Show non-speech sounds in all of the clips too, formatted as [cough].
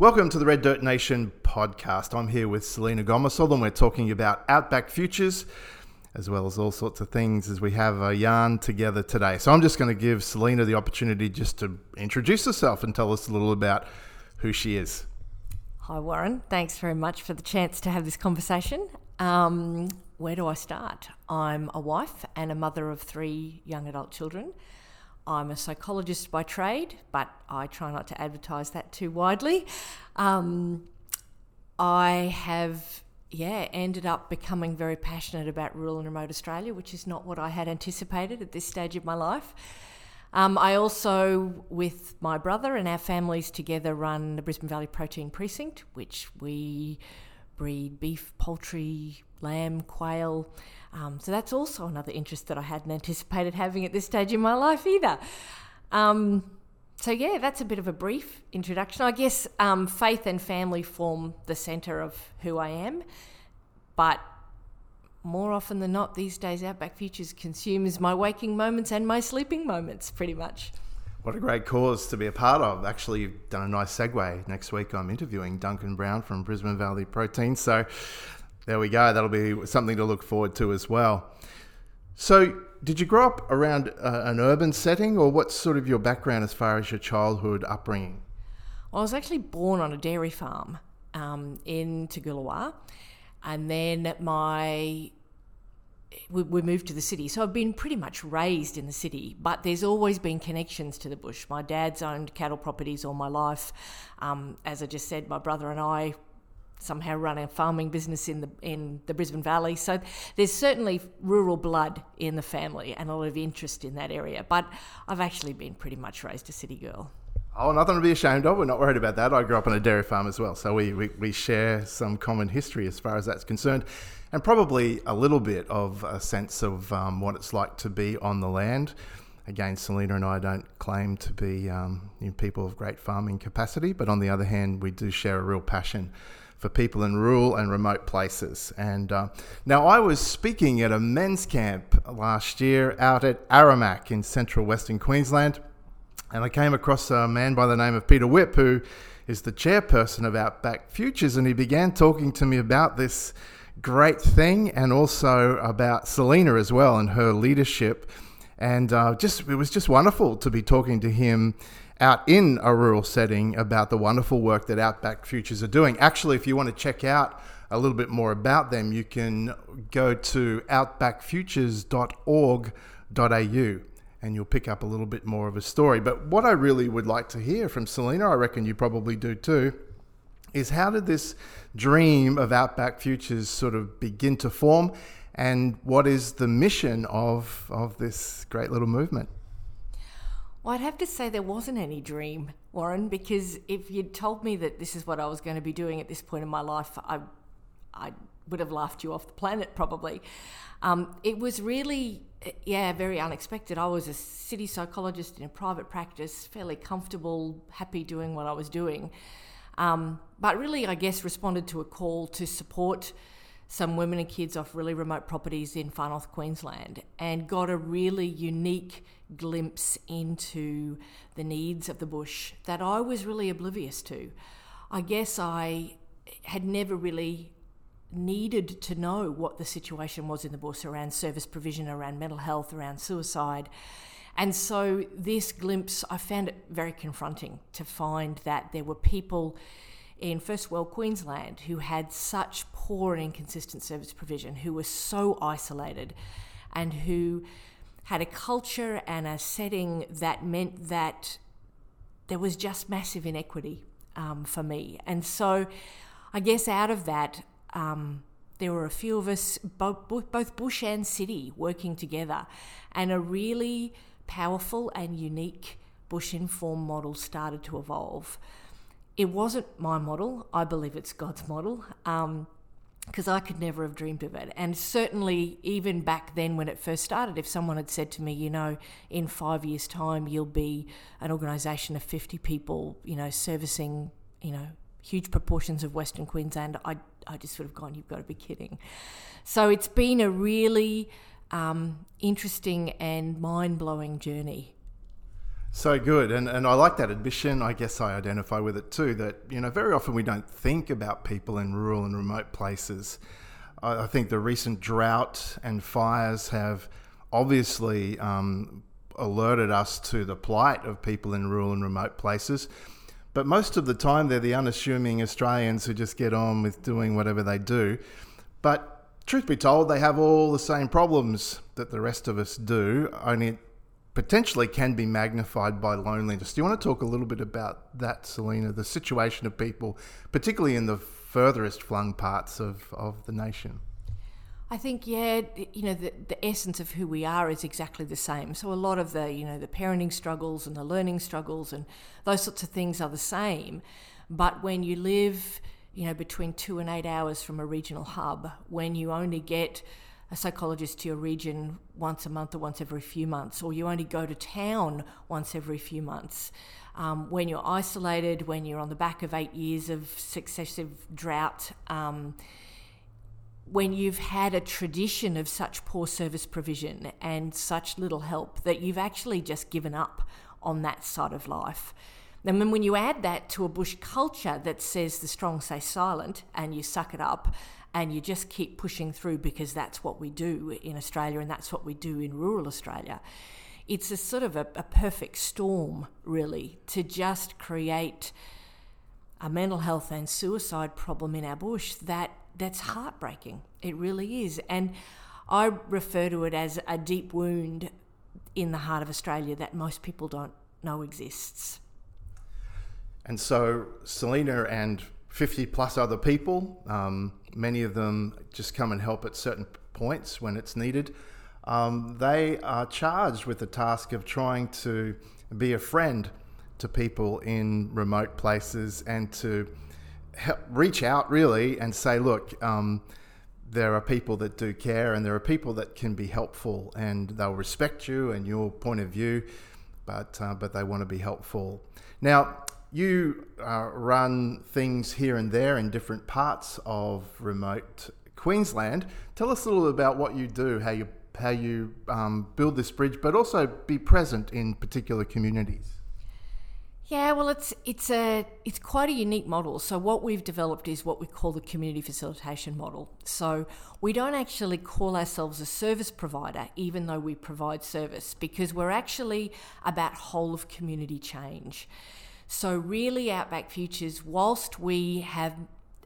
Welcome to the Red Dirt Nation podcast. I'm here with Selena Gomersall and we're talking about Outback Futures as well as all sorts of things as we have a yarn together today. So I'm just going to give Selena the opportunity just to introduce herself and tell us a little about who she is. Hi, Warren. Thanks very much for the chance to have this conversation. Um, where do I start? I'm a wife and a mother of three young adult children. I'm a psychologist by trade, but I try not to advertise that too widely. Um, I have, yeah, ended up becoming very passionate about rural and remote Australia, which is not what I had anticipated at this stage of my life. Um, I also, with my brother and our families together, run the Brisbane Valley Protein Precinct, which we breed beef, poultry, lamb, quail. Um, so that's also another interest that I hadn't anticipated having at this stage in my life either. Um, so yeah, that's a bit of a brief introduction. I guess um, faith and family form the centre of who I am, but more often than not these days, Outback Futures consumes my waking moments and my sleeping moments, pretty much. What a great cause to be a part of. Actually, you've done a nice segue. Next week, I'm interviewing Duncan Brown from Brisbane Valley Protein. So there we go. That'll be something to look forward to as well. So, did you grow up around uh, an urban setting, or what's sort of your background as far as your childhood upbringing? I was actually born on a dairy farm um, in Toogoolawah, and then my we, we, moved to the city. So I've been pretty much raised in the city, but there's always been connections to the bush. My dad's owned cattle properties all my life. Um, as I just said, my brother and I somehow run a farming business in the in the Brisbane Valley. So there's certainly rural blood in the family and a lot of interest in that area. But I've actually been pretty much raised a city girl. Oh, nothing to be ashamed of. We're not worried about that. I grew up on a dairy farm as well, so we, we, we share some common history as far as that's concerned, and probably a little bit of a sense of um, what it's like to be on the land. Again, Selena and I don't claim to be um, you know, people of great farming capacity, but on the other hand, we do share a real passion for people in rural and remote places. And uh, now I was speaking at a men's camp last year out at Aramac in central Western Queensland, and I came across a man by the name of Peter Whipp who is the chairperson of Outback Futures, and he began talking to me about this great thing and also about Selena as well and her leadership. And uh, just it was just wonderful to be talking to him out in a rural setting about the wonderful work that Outback Futures are doing. Actually, if you want to check out a little bit more about them, you can go to outbackfutures.org.au and you'll pick up a little bit more of a story. But what I really would like to hear from Selena, I reckon you probably do too, is how did this dream of Outback Futures sort of begin to form? And what is the mission of, of this great little movement? Well, I'd have to say there wasn't any dream, Warren, because if you'd told me that this is what I was going to be doing at this point in my life, I, I would have laughed you off the planet probably. Um, it was really, yeah, very unexpected. I was a city psychologist in a private practice, fairly comfortable, happy doing what I was doing. Um, but really, I guess, responded to a call to support some women and kids off really remote properties in far north Queensland and got a really unique glimpse into the needs of the bush that I was really oblivious to. I guess I had never really needed to know what the situation was in the bush around service provision, around mental health, around suicide. And so, this glimpse, I found it very confronting to find that there were people in First World Queensland who had such poor and inconsistent service provision, who were so isolated, and who had a culture and a setting that meant that there was just massive inequity um, for me. And so, I guess out of that, um, there were a few of us, both, bush and city, working together, and a really powerful and unique bush informed model started to evolve it wasn't my model. I believe it's God's model. Um, because I could never have dreamed of it. And certainly, even back then when it first started, if someone had said to me, you know, in five years' time, you'll be an organisation of 50 people, you know, servicing, you know, huge proportions of Western Queensland, I, I just would have gone, you've got to be kidding. So it's been a really um, interesting and mind blowing journey So good, and and I like that admission. I guess I identify with it too. That you know, very often we don't think about people in rural and remote places. I, I think the recent drought and fires have obviously um, alerted us to the plight of people in rural and remote places. But most of the time, they're the unassuming Australians who just get on with doing whatever they do. But truth be told, they have all the same problems that the rest of us do, only it potentially can be magnified by loneliness. Do you want to talk a little bit about that, Selena, the situation of people, particularly in the furthest flung parts of, of the nation? I think, yeah, you know, the, the essence of who we are is exactly the same. So a lot of the, you know, the parenting struggles and the learning struggles and those sorts of things are the same. But when you live, you know, between two and eight hours from a regional hub, when you only get a psychologist to your region once a month or once every few months, or you only go to town once every few months. Um, when you're isolated, when you're on the back of eight years of successive drought, um, when you've had a tradition of such poor service provision and such little help that you've actually just given up on that side of life. And then when you add that to a bush culture that says the strong say silent and you suck it up and you just keep pushing through because that's what we do in Australia and that's what we do in rural Australia, it's a sort of a, a perfect storm, really, to just create a mental health and suicide problem in our bush that that's heartbreaking. It really is. And I refer to it as a deep wound in the heart of Australia that most people don't know exists. And so, Selena and 50 plus other people, um, many of them just come and help at certain points when it's needed. Um, they are charged with the task of trying to be a friend to people in remote places and to help, reach out really and say, look, um, there are people that do care and there are people that can be helpful and they'll respect you and your point of view, but, uh, but they want to be helpful. Now, you uh, run things here and there in different parts of remote Queensland. Tell us a little about what you do, how you how you um, build this bridge, but also be present in particular communities. Yeah, well, it's it's a it's quite a unique model. So what we've developed is what we call the community facilitation model. So we don't actually call ourselves a service provider, even though we provide service, because we're actually about whole of community change. So really, Outback Futures, whilst we have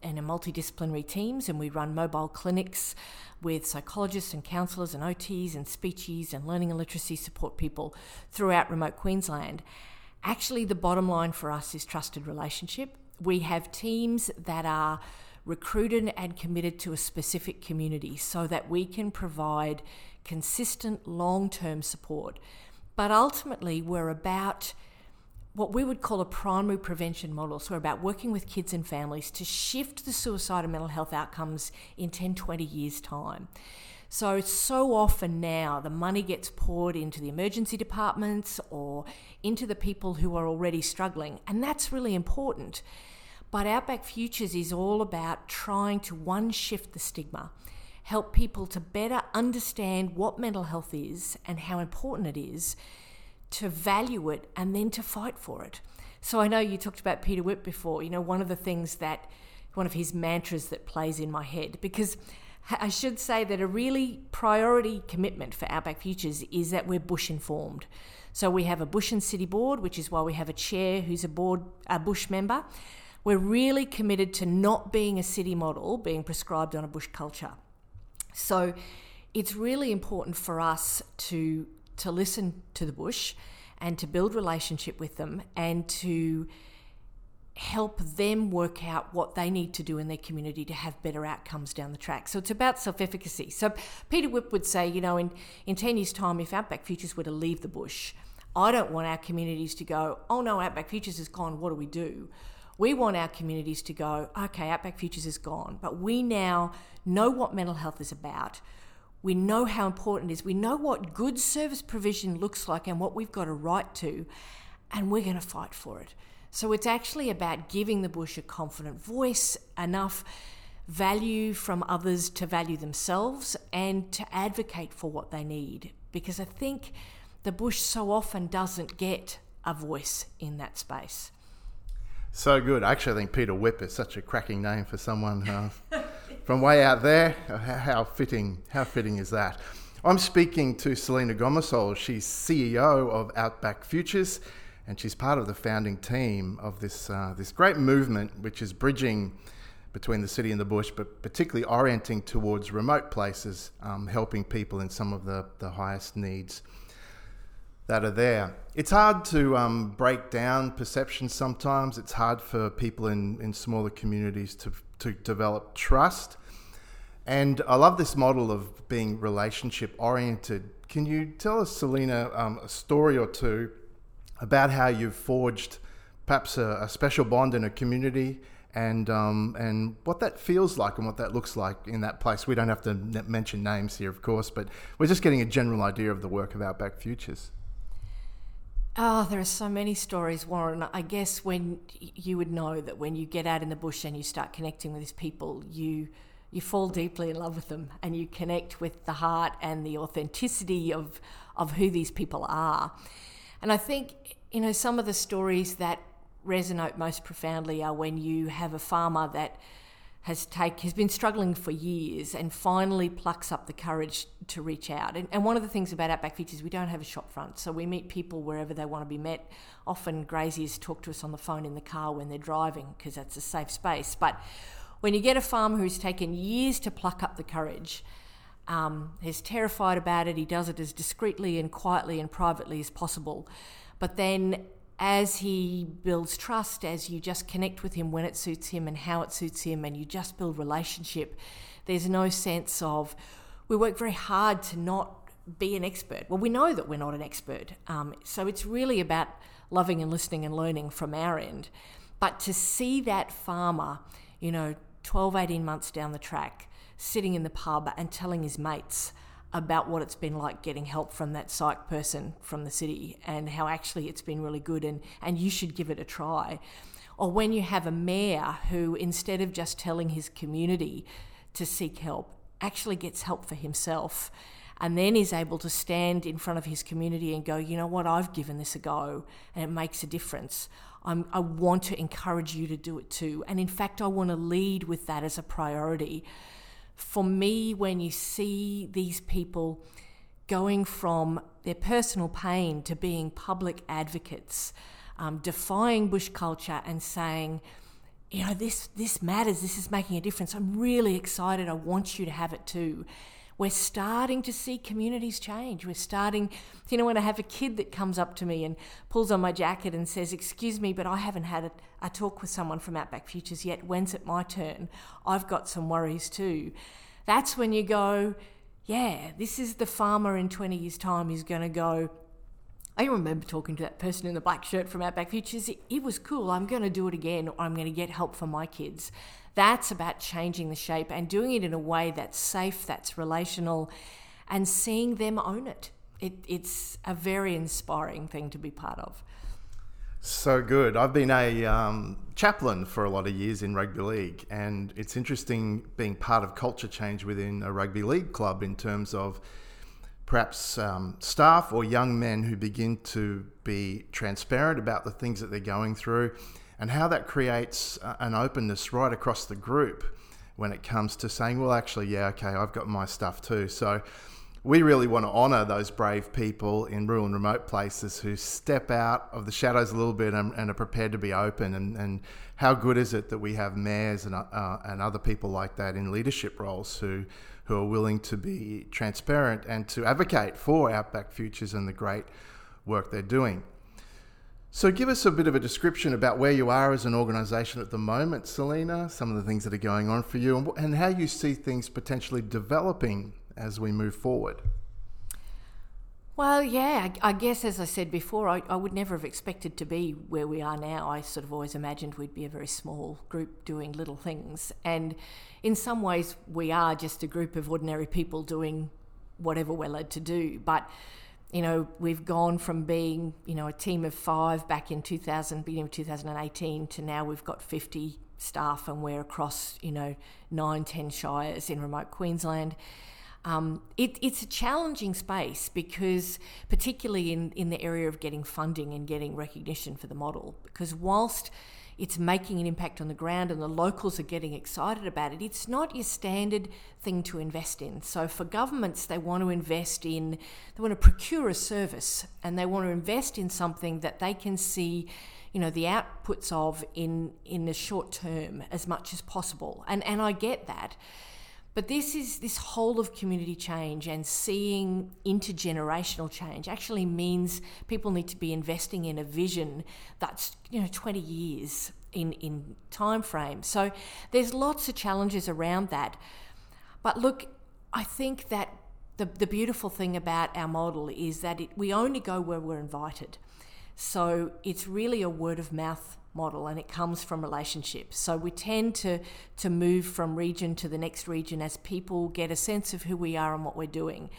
in a multidisciplinary teams and we run mobile clinics with psychologists and counsellors and OTs and speechies and learning and literacy support people throughout remote Queensland Actually, the bottom line for us is trusted relationship. We have teams that are recruited and committed to a specific community so that we can provide consistent long term support. But ultimately, we're about what we would call a primary prevention model. So, we're about working with kids and families to shift the suicide and mental health outcomes in 10, 20 years' time. So, so often now the money gets poured into the emergency departments or into the people who are already struggling, and that's really important. But Outback Futures is all about trying to one shift the stigma, help people to better understand what mental health is and how important it is, to value it, and then to fight for it. So I know you talked about Peter Whip before. You know, one of the things that, one of his mantras that plays in my head, because I should say that a really priority commitment for Outback Futures is that we're bush informed. So we have a bush and city board, which is why we have a chair who's a board a bush member. We're really committed to not being a city model being prescribed on a bush culture. So it's really important for us to to listen to the bush and to build relationship with them and to help them work out what they need to do in their community to have better outcomes down the track. So it's about self efficacy. So Peter Whip would say, you know, in, in 10 years' time, if Outback Futures were to leave the bush, I don't want our communities to go, oh no, Outback Futures is gone, what do we do? We want our communities to go, okay, Outback Futures is gone, but we now know what mental health is about. We know how important it is. We know what good service provision looks like and what we've got a right to, and we're going to fight for it. So it's actually about giving the bush a confident voice, enough value from others to value themselves, and to advocate for what they need. Because I think the bush so often doesn't get a voice in that space. So good. Actually, I think Peter Whip is such a cracking name for someone uh, [laughs] from way out there. How fitting! How fitting is that? I'm speaking to Selena Gomersall. She's CEO of Outback Futures, and she's part of the founding team of this uh, this great movement, which is bridging between the city and the bush, but particularly orienting towards remote places, um, helping people in some of the, the highest needs that are there. It's hard to um, break down perceptions sometimes. It's hard for people in, in smaller communities to, to develop trust. And I love this model of being relationship oriented. Can you tell us, Selena, um, a story or two about how you've forged perhaps a, a special bond in a community and um, and what that feels like and what that looks like in that place. We don't have to mention names here, of course, but we're just getting a general idea of the work of Outback Futures. Oh, there are so many stories, Warren. I guess when you would know that when you get out in the bush and you start connecting with these people, you you fall deeply in love with them and you connect with the heart and the authenticity of of who these people are. And I think you know some of the stories that resonate most profoundly are when you have a farmer that has take has been struggling for years and finally plucks up the courage to reach out. And, and one of the things about Outback Futures is we don't have a shop front, so we meet people wherever they want to be met. Often graziers talk to us on the phone in the car when they're driving because that's a safe space. But when you get a farmer who's taken years to pluck up the courage, um, he's terrified about it. He does it as discreetly and quietly and privately as possible. But then as he builds trust, as you just connect with him when it suits him and how it suits him, and you just build relationship, there's no sense of we work very hard to not be an expert. Well, we know that we're not an expert. Um, so it's really about loving and listening and learning from our end. But to see that farmer, you know, 12, 18 months down the track, sitting in the pub and telling his mates, about what it's been like getting help from that psych person from the city and how actually it's been really good and, and you should give it a try. Or when you have a mayor who, instead of just telling his community to seek help, actually gets help for himself and then is able to stand in front of his community and go, you know what, I've given this a go and it makes a difference. I'm, i want to encourage you to do it too. And in fact, I want to lead with that as a priority for me, when you see these people going from their personal pain to being public advocates, um, defying bush culture and saying, you know, this, this matters, this is making a difference. I'm really excited. I want you to have it too we're starting to see communities change. We're starting, you know, when I have a kid that comes up to me and pulls on my jacket and says, Excuse me, but I haven't had a, a talk with someone from Outback Futures yet. When's it my turn? I've got some worries too. That's when you go, Yeah, this is the farmer in 20 years' time who's going to go, I remember talking to that person in the black shirt from Outback Futures. It, was cool. I'm going to do it again, or I'm going to get help for my kids. That's about changing the shape and doing it in a way that's safe, that's relational, and seeing them own it. it it's a very inspiring thing to be part of. So good. I've been a um, chaplain for a lot of years in rugby league, and it's interesting being part of culture change within a rugby league club in terms of perhaps um, staff or young men who begin to be transparent about the things that they're going through and how that creates an openness right across the group when it comes to saying, well, actually, yeah, okay, I've got my stuff too. So we really want to honour those brave people in rural and remote places who step out of the shadows a little bit and, and are prepared to be open. And, and, how good is it that we have mayors and, uh, and other people like that in leadership roles who, who are willing to be transparent and to advocate for Outback Futures and the great work they're doing. So, give us a bit of a description about where you are as an organisation at the moment, Selena, some of the things that are going on for you, and, how you see things potentially developing as we move forward. Well, yeah, I, I guess as I said before, I, I, would never have expected to be where we are now. I sort of always imagined we'd be a very small group doing little things. And in some ways, we are just a group of ordinary people doing whatever we're led to do. But you know, we've gone from being, you know, a team of five back in 2000, beginning of 2018, to now we've got 50 staff and we're across, you know, nine, ten shires in remote Queensland. Um, it, it's a challenging space because, particularly in, in the area of getting funding and getting recognition for the model, because whilst it's making an impact on the ground and the locals are getting excited about it, it's not your standard thing to invest in. So for governments, they want to invest in, they want to procure a service and they want to invest in something that they can see you know the outputs of in in the short term as much as possible. And and I get that but this is this whole of community change and seeing intergenerational change actually means people need to be investing in a vision that's you know 20 years in in time frame. So there's lots of challenges around that. But look, I think that the, the beautiful thing about our model is that it, we only go where we're invited. So it's really a word of mouth model and it comes from relationships. So we tend to, to move from region to the next region as people get a sense of who we are and what we're doing.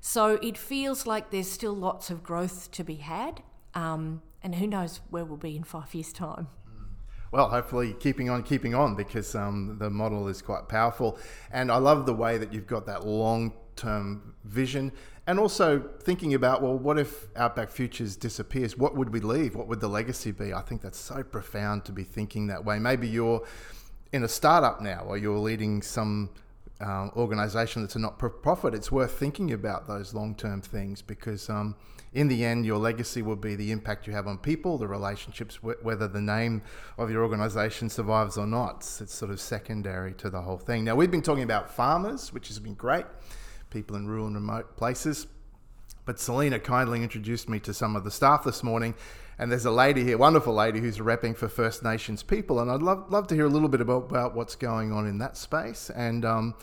So it feels like there's still lots of growth to be had. Um, and who knows where we'll be in five years' time. Well, hopefully, keeping on, keeping on, because um, the model is quite powerful. And I love the way that you've got that long term vision and also thinking about well what if outback futures disappears? What would we leave? What would the legacy be? I think that's so profound to be thinking that way. Maybe you're in a startup now or you're leading some uh, organization that's a not for profit it's worth thinking about those long term things because um, in the end your legacy will be the impact you have on people the relationships wh- whether the name of your organization survives or not. It's sort of secondary to the whole thing. Now we've been talking about farmers which has been great people in rural and remote places. But Selena kindly introduced me to some of the staff this morning, and there's a lady here, wonderful lady, who's repping for First Nations people, and I'd love, love to hear a little bit about, about what's going on in that space and um,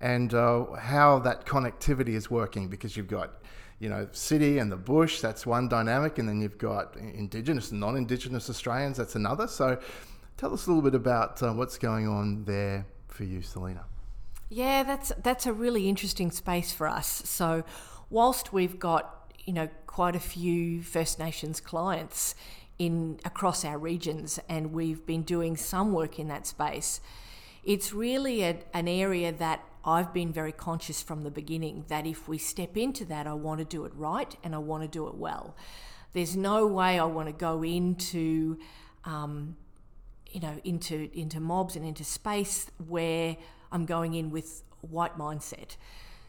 and uh, how that connectivity is working because you've got you know city and the bush that's one dynamic and then you've got indigenous and non-indigenous australians that's another so tell us a little bit about uh, what's going on there for you selena yeah, that's that's a really interesting space for us. So, whilst we've got you know quite a few First Nations clients in across our regions, and we've been doing some work in that space, it's really a, an area that I've been very conscious from the beginning that if we step into that, I want to do it right and I want to do it well. There's no way I want to go into um, you know into into mobs and into space where I'm going in with white mindset.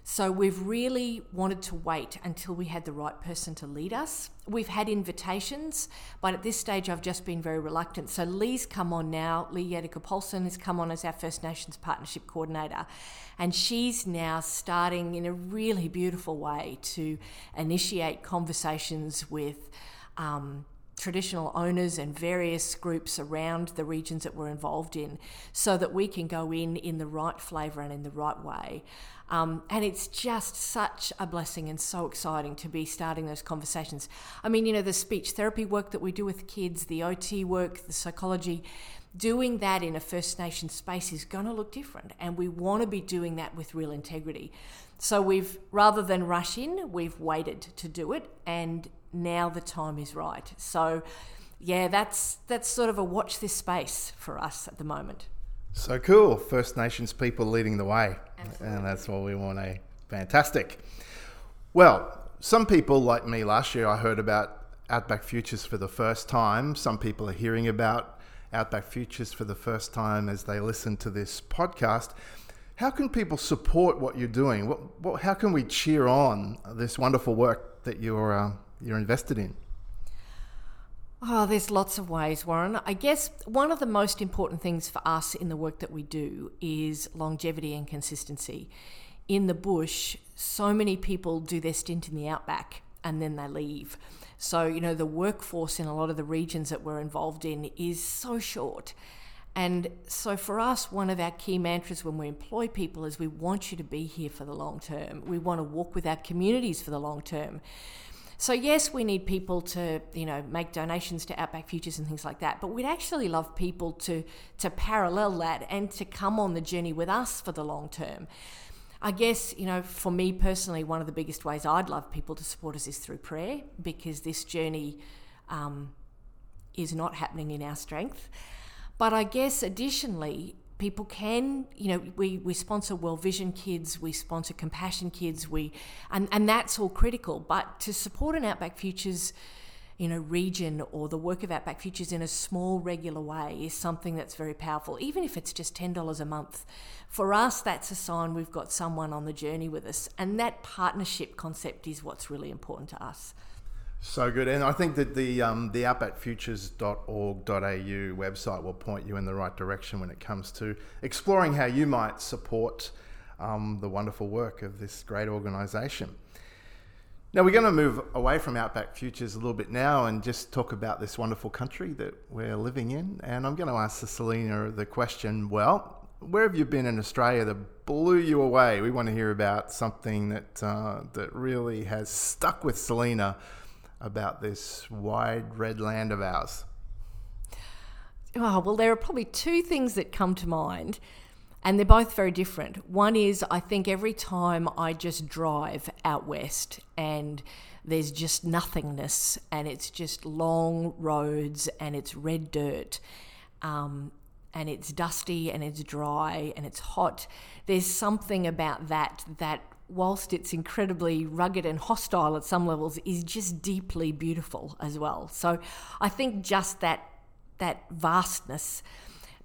So we've really wanted to wait until we had the right person to lead us. We've had invitations, but at this stage I've just been very reluctant. So Lee's come on now. Lee Yedica Paulson has come on as our First Nations Partnership Coordinator. And she's now starting in a really beautiful way to initiate conversations with um, traditional owners and various groups around the regions that we're involved in so that we can go in in the right flavour and in the right way. Um, and it's just such a blessing and so exciting to be starting those conversations. I mean, you know, the speech therapy work that we do with kids, the OT work, the psychology, doing that in a First Nation space is going to look different. And we want to be doing that with real integrity. So we've, rather than rush in, we've waited to do it. And now the time is right. So, yeah, that's that's sort of a watch this space for us at the moment. So cool. First Nations people leading the way. Absolutely. And that's what we want to. Fantastic. Well, some people like me last year, I heard about Outback Futures for the first time. Some people are hearing about Outback Futures for the first time as they listen to this podcast. How can people support what you're doing? What, what, how can we cheer on this wonderful work that you're uh, you're invested in? Oh, there's lots of ways, Warren. I guess one of the most important things for us in the work that we do is longevity and consistency. In the bush, so many people do their stint in the outback and then they leave. So, you know, the workforce in a lot of the regions that we're involved in is so short. And so, for us, one of our key mantras when we employ people is we want you to be here for the long term. We want to walk with our communities for the long term. So yes, we need people to you know make donations to Outback Futures and things like that, but we'd actually love people to to parallel that and to come on the journey with us for the long term. I guess, you know, for me personally, one of the biggest ways I'd love people to support us is through prayer because this journey um, is not happening in our strength. But I guess additionally, people can, you know, we, we sponsor World Vision Kids, we sponsor Compassion Kids, we, and, and that's all critical. But to support an Outback Futures, you know, region or the work of Outback Futures in a small, regular way is something that's very powerful, even if it's just $10 a month. For us, that's a sign we've got someone on the journey with us. And that partnership concept is what's really important to us. So good. And I think that the, um, the outbackfutures.org.au website will point you in the right direction when it comes to exploring how you might support um, the wonderful work of this great organisation. Now, we're going to move away from Outback Futures a little bit now and just talk about this wonderful country that we're living in. And I'm going to ask Selena the question well, where have you been in Australia that blew you away? We want to hear about something that, uh, that really has stuck with Selena about this wide red land of ours. Oh, well, there are probably two things that come to mind and they're both very different. One is I think every time I just drive out west and there's just nothingness and it's just long roads and it's red dirt um, and it's dusty and it's dry and it's hot. There's something about that that whilst it's incredibly rugged and hostile at some levels is just deeply beautiful as well. So I think just that that vastness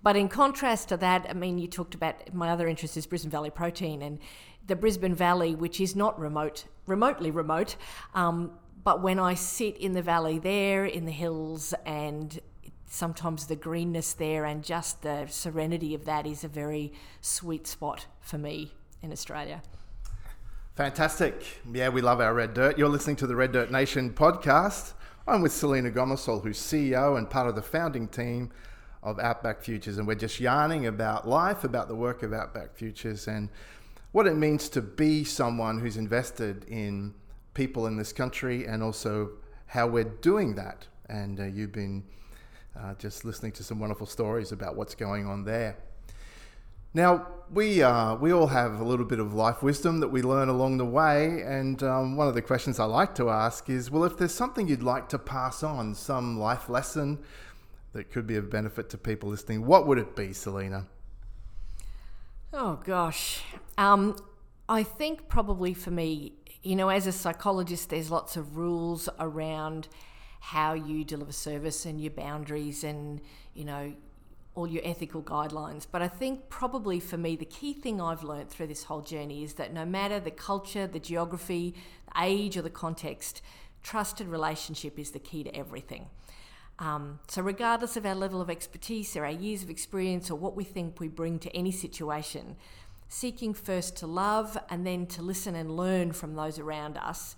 but in contrast to that, I mean, you talked about my other interest is Brisbane Valley Protein and the Brisbane Valley, which is not remote, remotely remote. Um, but when I sit in the valley there, in the hills, and sometimes the greenness there and just the serenity of that is a very sweet spot for me in Australia. Fantastic. Yeah, we love our Red Dirt. You're listening to the Red Dirt Nation podcast. I'm with Selena Gomersall, who's CEO and part of the founding team of Outback Futures, and we're just yarning about life, about the work of Outback Futures, and what it means to be someone who's invested in people in this country, and also how we're doing that. And uh, you've been uh, just listening to some wonderful stories about what's going on there. Now, we, uh, we all have a little bit of life wisdom that we learn along the way, and um, one of the questions I like to ask is well, if there's something you'd like to pass on, some life lesson, that could be of benefit to people listening, what would it be, Selena? Oh, gosh. Um, I think probably for me, you know, as a psychologist, there's lots of rules around how you deliver service and your boundaries and, you know, all your ethical guidelines. But I think probably for me, the key thing I've learned through this whole journey is that no matter the culture, the geography, the age, or the context, trusted relationship is the key to everything. Um, so, regardless of our level of expertise or our years of experience or what we think we bring to any situation, seeking first to love and then to listen and learn from those around us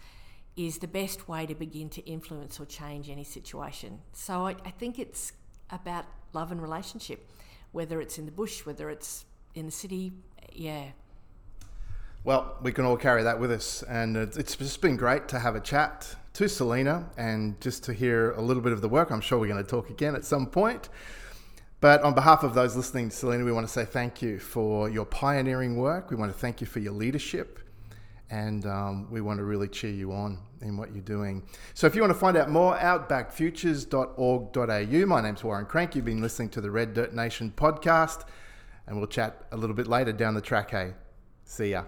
is the best way to begin to influence or change any situation. So, I, I think it's about love and relationship, whether it's in the bush, whether it's in the city, yeah. Well, we can all carry that with us, and it's just been great to have a chat to Selena and just to hear a little bit of the work. I'm sure we're going to talk again at some point. But on behalf of those listening to Selena, we want to say thank you for your pioneering work. We want to thank you for your leadership. And um, we want to really cheer you on in what you're doing. So if you want to find out more, outbackfutures.org.au. My name's Warren Crank. You've been listening to the Red Dirt Nation podcast. And we'll chat a little bit later down the track, hey? See ya.